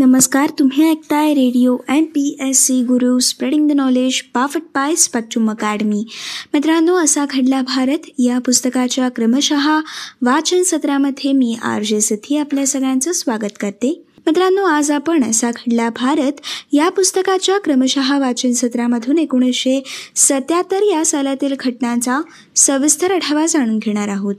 नमस्कार तुम्ही ऐकताय radio M P S C Guru spreading the knowledge पाफट by Spectrum academy मित्रांनो असा घडला भारत. या पुस्तकाच्या क्रमशः वाचन सत्रामध्ये मी आर जे सिथी आपल्या सगळ्यांचं स्वागत करते. मित्रांनो आज आपण असा घडला भारत. या पुस्तकाच्या क्रमशः वाचन सत्रामधून एकोणीसशे सत्याहत्तर या सालातील घटनांचा सविस्तर आढावा जाणून घेणार आहोत.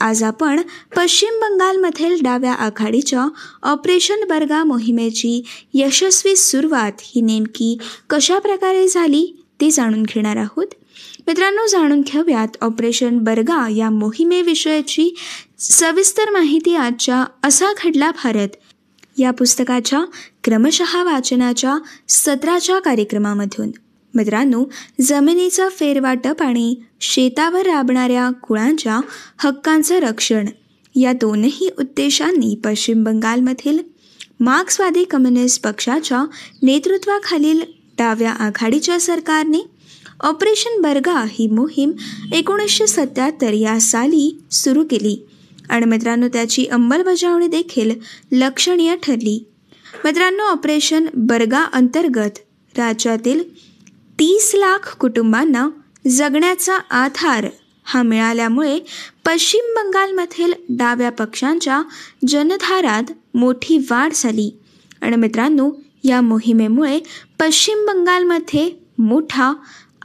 आज आपण पश्चिम बंगालमधील डाव्या आघाडीच्या ऑपरेशन बर्गा मोहिमेची यशस्वी सुरुवात ही नेमकी कशा प्रकारे झाली ते जाणून घेणार आहोत. मित्रांनो जाणून घेऊयात ऑपरेशन बर्गा या मोहिमेविषयीची सविस्तर माहिती आजच्या असा घडला भारत. या पुस्तकाच्या क्रमशः वाचनाच्या सत्राच्या कार्यक्रमामधून. मित्रांनो जमिनीचं फेरवाटप आणि शेतावर राबणाऱ्या कुळांच्या हक्कांचं रक्षण या दोनही उद्देशांनी पश्चिम बंगालमधील मार्क्सवादी कम्युनिस्ट पक्षाच्या नेतृत्वाखालील डाव्या आघाडीच्या सरकारने ऑपरेशन बर्गा ही मोहीम एकोणीसशे सत्याहत्तर या साली सुरू केली. आणि मित्रांनो त्याची अंमलबजावणी देखील लक्षणीय ठरली. मित्रांनो ऑपरेशन बर्गा अंतर्गत राज्यातील तीस लाख कुटुंबांना जगण्याचा आधार हा मिळाल्यामुळे पश्चिम बंगालमधील डाव्या पक्षांच्या जनधारात मोठी वाढ झाली. आणि मित्रांनो या मोहिमेमुळे पश्चिम बंगालमध्ये मोठा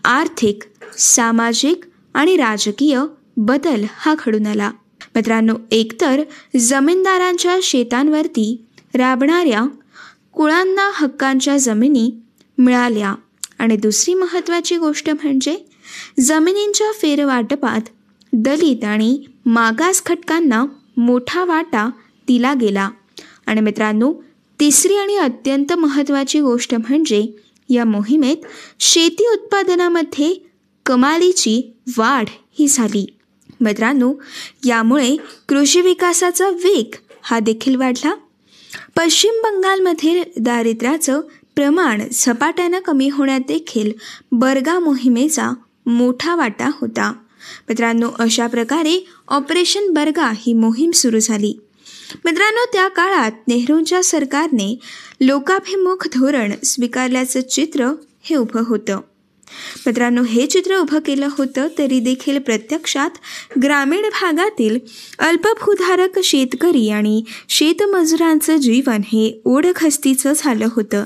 आर्थिक सामाजिक आणि राजकीय बदल हा घडून आला. मित्रांनो एकतर जमीनदारांच्या शेतांवरती राबणाऱ्या कुळांना हक्कांच्या जमिनी मिळाल्या आणि दुसरी महत्त्वाची गोष्ट म्हणजे जमिनींच्या फेरवाटपात दलित आणि मागास घटकांना मोठा वाटा दिला गेला. आणि मित्रांनो तिसरी आणि अत्यंत महत्त्वाची गोष्ट म्हणजे या मोहिमेत शेती उत्पादनामध्ये कमालीची वाढ ही झाली. मित्रांनो यामुळे कृषी विकासाचा वेग हा देखील वाढला. पश्चिम बंगालमधील दारिद्र्याचं प्रमाण झपाट्यानं कमी होण्यात देखील बर्गा मोहिमेचा मोठा वाटा होता. मित्रांनो अशा प्रकारे ऑपरेशन बर्गा ही मोहीम सुरू झाली. मित्रांनो त्या काळात नेहरूंच्या सरकारने लोकाभिमुख धोरण स्वीकारल्याचं चित्र हे उभं होतं. मित्रांनो हे चित्र उभं केलं होतं तरी देखील प्रत्यक्षात ग्रामीण भागातील अल्पभूधारक शेतकरी आणि शेतमजुरांचं जीवन हे ओढखस्तीचं झालं होतं.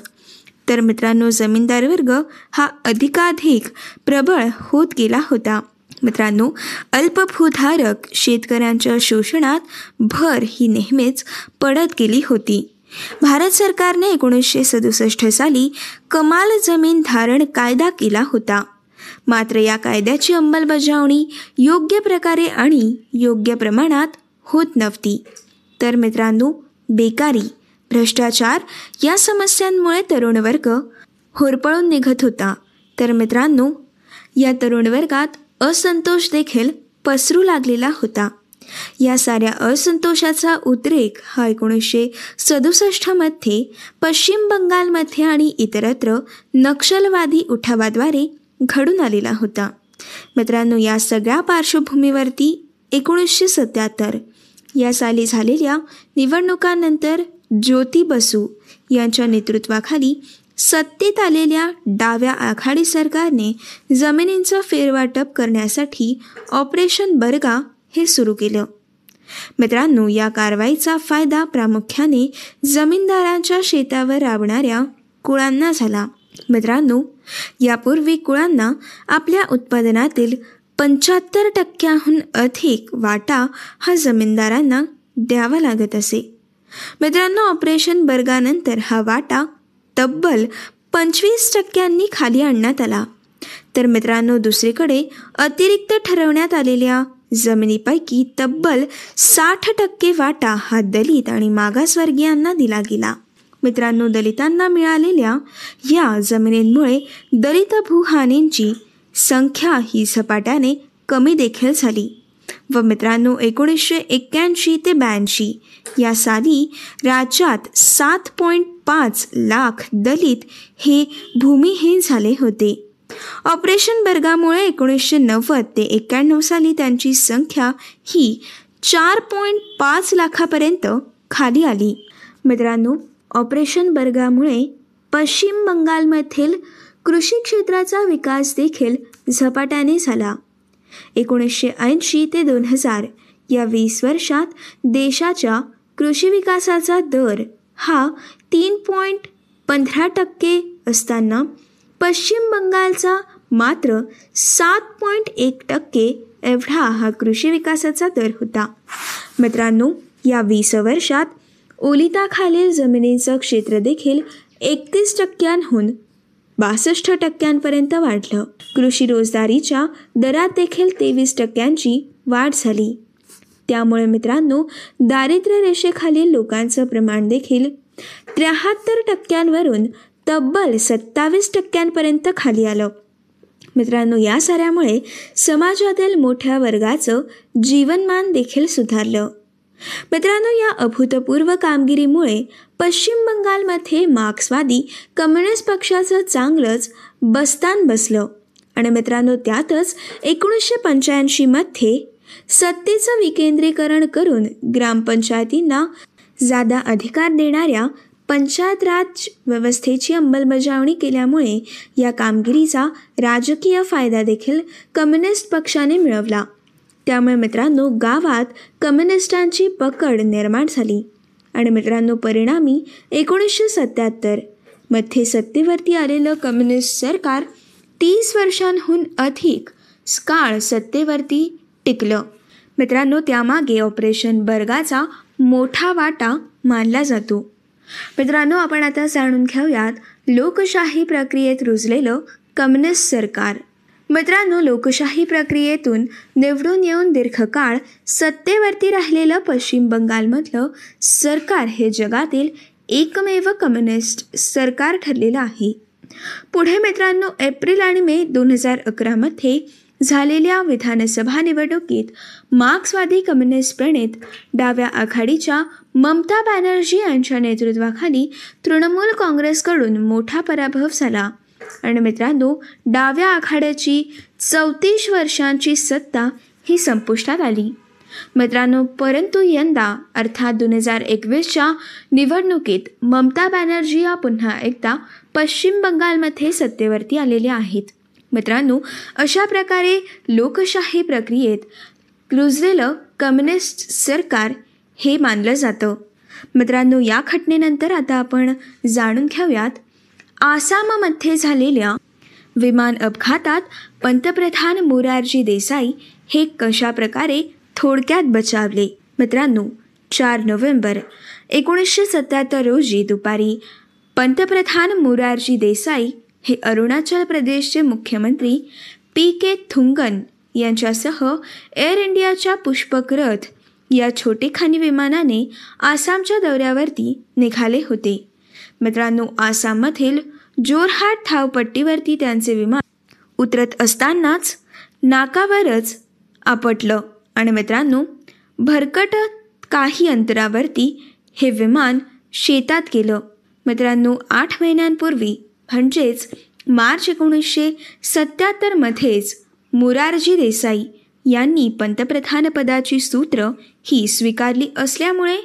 तर मित्रांनो जमीनदार वर्ग हा अधिकाधिक प्रबळ होत गेला होता. मित्रांनो अल्पभूधारक शेतकऱ्यांच्या शोषणात भर ही नेहमीच पडत गेली होती. भारत सरकारने एकोणीसशे सदुसष्ट साली कमाल जमीन धारण कायदा केला होता. मात्र या कायद्याची अंमलबजावणी योग्य प्रकारे आणि योग्य प्रमाणात होत नव्हती. तर मित्रांनो बेकारी भ्रष्टाचार या समस्यांमुळे तरुण वर्ग होरपळून निघत होता. तर मित्रांनो या तरुण वर्गात असंतोष देखील पसरू लागलेला होता. या साऱ्या असंतोषाचा उद्रेक हा एकोणीसशे सदुसष्टमध्ये पश्चिम बंगालमध्ये आणि इतरत्र नक्षलवादी उठावाद्वारे घडून आलेला होता. मित्रांनो या सगळ्या पार्श्वभूमीवरती एकोणीसशे सत्याहत्तर या साली झालेल्या निवडणुकांनंतर ज्योती बसू यांच्या नेतृत्वाखाली सत्तेत आलेल्या डाव्या आघाडी सरकारने जमिनींचं फेरवाटप करण्यासाठी ऑपरेशन बर्गा हे सुरू केलं. मित्रांनो या कारवाईचा फायदा प्रामुख्याने जमीनदारांच्या शेतावर राबणाऱ्या कुळांना झाला. मित्रांनो यापूर्वी कुळांना आपल्या उत्पादनातील पंच्याहत्तर टक्क्याहून अधिक वाटा हा जमीनदारांना द्यावा लागत असे. मित्रांनो ऑपरेशन बर्गानंतर हा वाटा तब्बल पंचवीस टक्क्यांनी खाली आणण्यात आला. तर मित्रांनो दुसरीकडे अतिरिक्त ठरवण्यात आलेल्या जमिनीपैकी तब्बल साठ टक्के वाटा हा दलित आणि मागासवर्गीयांना दिला गेला. मित्रांनो दलितांना मिळालेल्या या जमिनींमुळे दलित भूहानींची संख्या ही झपाट्याने कमी देखील झाली. व मित्रांनो एकोणीसशे एक्क्याऐंशी ते ब्याऐंशी या साली राज्यात सात पॉईंट पाच लाख दलित हे भूमिहीन झाले होते. ऑपरेशन बर्गामुळे एकोणीसशे नव्वद ते एक्क्याण्णव साली त्यांची संख्या ही चार पॉईंट पाच लाखापर्यंत खाली आली. मित्रांनो ऑपरेशन बर्गामुळे पश्चिम बंगालमधील कृषी क्षेत्राचा विकास देखील झपाट्याने झाला. एकोणीसशे ऐंशी ते दोन हजार या वीस वर्षात देशाच्या कृषी विकासाचा दर हा तीन पॉईंट पंधरा टक्के असताना पश्चिम बंगालचा मात्र सात पॉईंट एक टक्के एवढा हा कृषी विकासाचा दर होता. मित्रांनो या वीस वर्षात ओलिताखालील जमिनीचं क्षेत्र देखील एकतीस टक्क्यांहून बासष्ट टक्क्यांपर्यंत वाढलं. कृषी रोजगारीच्या दरात देखील तेवीस टक्क्यांची वाढ झाली. त्यामुळे मित्रांनो दारिद्र्य रेषेखालील लोकांचं प्रमाण देखील त्र्याहत्तर टक्क्यांवरून तब्बल सत्तावीस टक्क्यांपर्यंत खाली आलं. मित्रांनो या साऱ्यामुळे समाजातील मोठ्या वर्गाचं जीवनमान देखील सुधारलं. मित्रांनो या अभूतपूर्व कामगिरीमुळे पश्चिम बंगालमध्ये मार्क्सवादी कम्युनिस्ट पक्षाचं चांगलंच बस्तान बसलं. आणि मित्रांनो त्यातच एकोणीसशे पंच्याऐंशीमध्ये सत्तेचं विकेंद्रीकरण करून ग्रामपंचायतींना जादा अधिकार देणाऱ्या पंचायत राज व्यवस्थेची अंमलबजावणी केल्यामुळे या कामगिरीचा राजकीय फायदा देखील कम्युनिस्ट पक्षाने मिळवला. त्यामुळे मित्रांनो गावात कम्युनिस्टांची पकड निर्माण झाली. आणि मित्रांनो परिणामी एकोणीसशे सत्याहत्तरमध्ये सत्तेवरती आलेलं कम्युनिस्ट सरकार तीस वर्षांहून अधिक काळ सत्तेवरती टिकलं. मित्रांनो त्यामागे ऑपरेशन बर्गाचा मोठा वाटा मानला जातो. मित्रांनो आपण आता जाणून घेऊयात लोकशाही प्रक्रियेत रुजलेलं कम्युनिस्ट सरकार. मित्रांनो लोकशाही प्रक्रियेतून निवडून येऊन दीर्घकाळ सत्तेवरती राहिलेलं पश्चिम बंगालमधलं सरकार हे जगातील एकमेव कम्युनिस्ट सरकार ठरलेलं आहे. पुढे मित्रांनो एप्रिल आणि मे दोन हजार अकरामध्ये झालेल्या विधानसभा निवडणुकीत मार्क्सवादी कम्युनिस्ट प्रणित डाव्या आघाडीच्या ममता बॅनर्जी यांच्या नेतृत्वाखाली तृणमूल काँग्रेसकडून मोठा पराभव झाला. आणि मित्रांनो डाव्या आघाड्याची चौतीस वर्षांची सत्ता ही संपुष्टात आली. मित्रांनो परंतु यंदा अर्थात दोन हजार एकवीसच्या निवडणुकीत ममता बॅनर्जी या पुन्हा एकदा पश्चिम बंगालमध्ये सत्तेवरती आलेल्या आहेत. मित्रांनो अशा प्रकारे लोकशाही प्रक्रियेत रुजलेलं कम्युनिस्ट सरकार हे मानलं जातं. मित्रांनो या घटनेनंतर आता आपण जाणून घेऊयात आसाममध्ये झालेल्या विमान अपघातात पंतप्रधान मोरारजी देसाई हे कशा प्रकारे थोडक्यात बचावले? मित्रांनो चार नोव्हेंबर एकोणीसशे सत्याहत्तर रोजी दुपारी पंतप्रधान मोरारजी देसाई हे अरुणाचल प्रदेशचे मुख्यमंत्री पी के थुंगन यांच्यासह एअर इंडियाच्या पुष्पक रथ या छोटेखानी विमानाने आसामच्या दौऱ्यावरती निघाले होते. मित्रांनो आसाममधील जोरहाट धावपट्टीवरती त्यांचे विमान उतरत असतानाच नाकावरच आपटलं. आणि मित्रांनो भरकट काही अंतरावरती हे विमान शेतात गेलं. मित्रांनो आठ महिन्यांपूर्वी म्हणजेच मार्च एकोणीसशे सत्याहत्तरमध्येच मुरारजी देसाई यांनी पंतप्रधानपदाची सूत्र ही स्वीकारली असल्यामुळे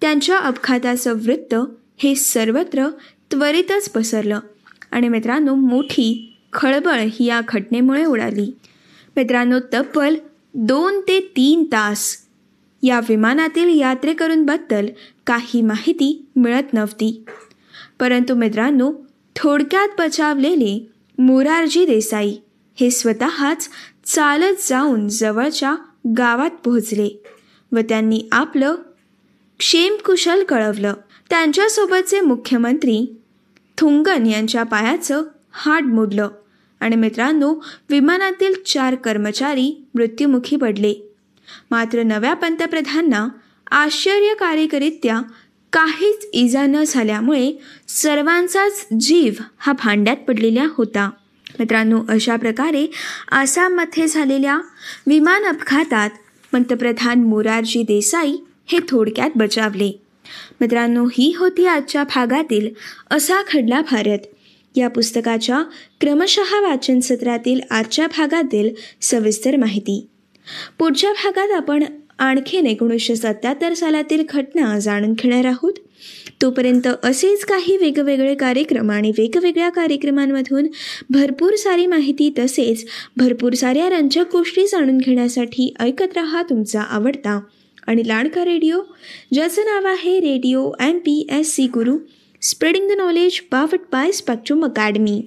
त्यांच्या अपघाताचं वृत्त हे सर्वत्र त्वरितच पसरलं. आणि मित्रांनो मोठी खळबळ ही या घटनेमुळे उडाली. मित्रांनो तब्बल दोन ते तीन तास या विमानातील यात्रेकरूंबद्दल काही माहिती मिळत नव्हती. परंतु मित्रांनो थोडक्यात बचावलेले मोरारजी देसाई हे स्वतःच चालत जाऊन जवळच्या गावात पोहोचले व त्यांनी आपलं क्षेमकुशल कळवलं. त्यांच्यासोबतचे मुख्यमंत्री थुंगन यांच्या पायाचं हाड मोडलं आणि मित्रांनो विमानातील चार कर्मचारी मृत्युमुखी पडले. मात्र नव्या पंतप्रधानांना आश्चर्यकारिकरित्या काहीच इजा न झाल्यामुळे सर्वांचाच जीव हा भांड्यात पडलेला होता. मित्रांनो अशा प्रकारे आसाममध्ये झालेल्या विमान अपघातात पंतप्रधान मोरारजी देसाई हे थोडक्यात बचावले. मित्रांनो ही होती आजच्या भागातील असा खडला भारत. या पुस्तकाच्या क्रमशः वाचन सत्रातील आजच्या भागातील सविस्तर माहिती. पुढच्या भागात आपण आणखीन एकोणीसशे सत्याहत्तर सालातील घटना जाणून घेणार आहोत. तोपर्यंत असेच काही वेगवेगळे कार्यक्रम आणि वेगवेगळ्या कार्यक्रमांमधून भरपूर सारी माहिती तसेच भरपूर साऱ्या रंजक गोष्टी जाणून घेण्यासाठी ऐकत राहा तुमचा आवडता आणि लाडका रेडिओ ज्याचं नाव आहे radio M P S C Guru spreading the knowledge बाफट by Spectrum academy.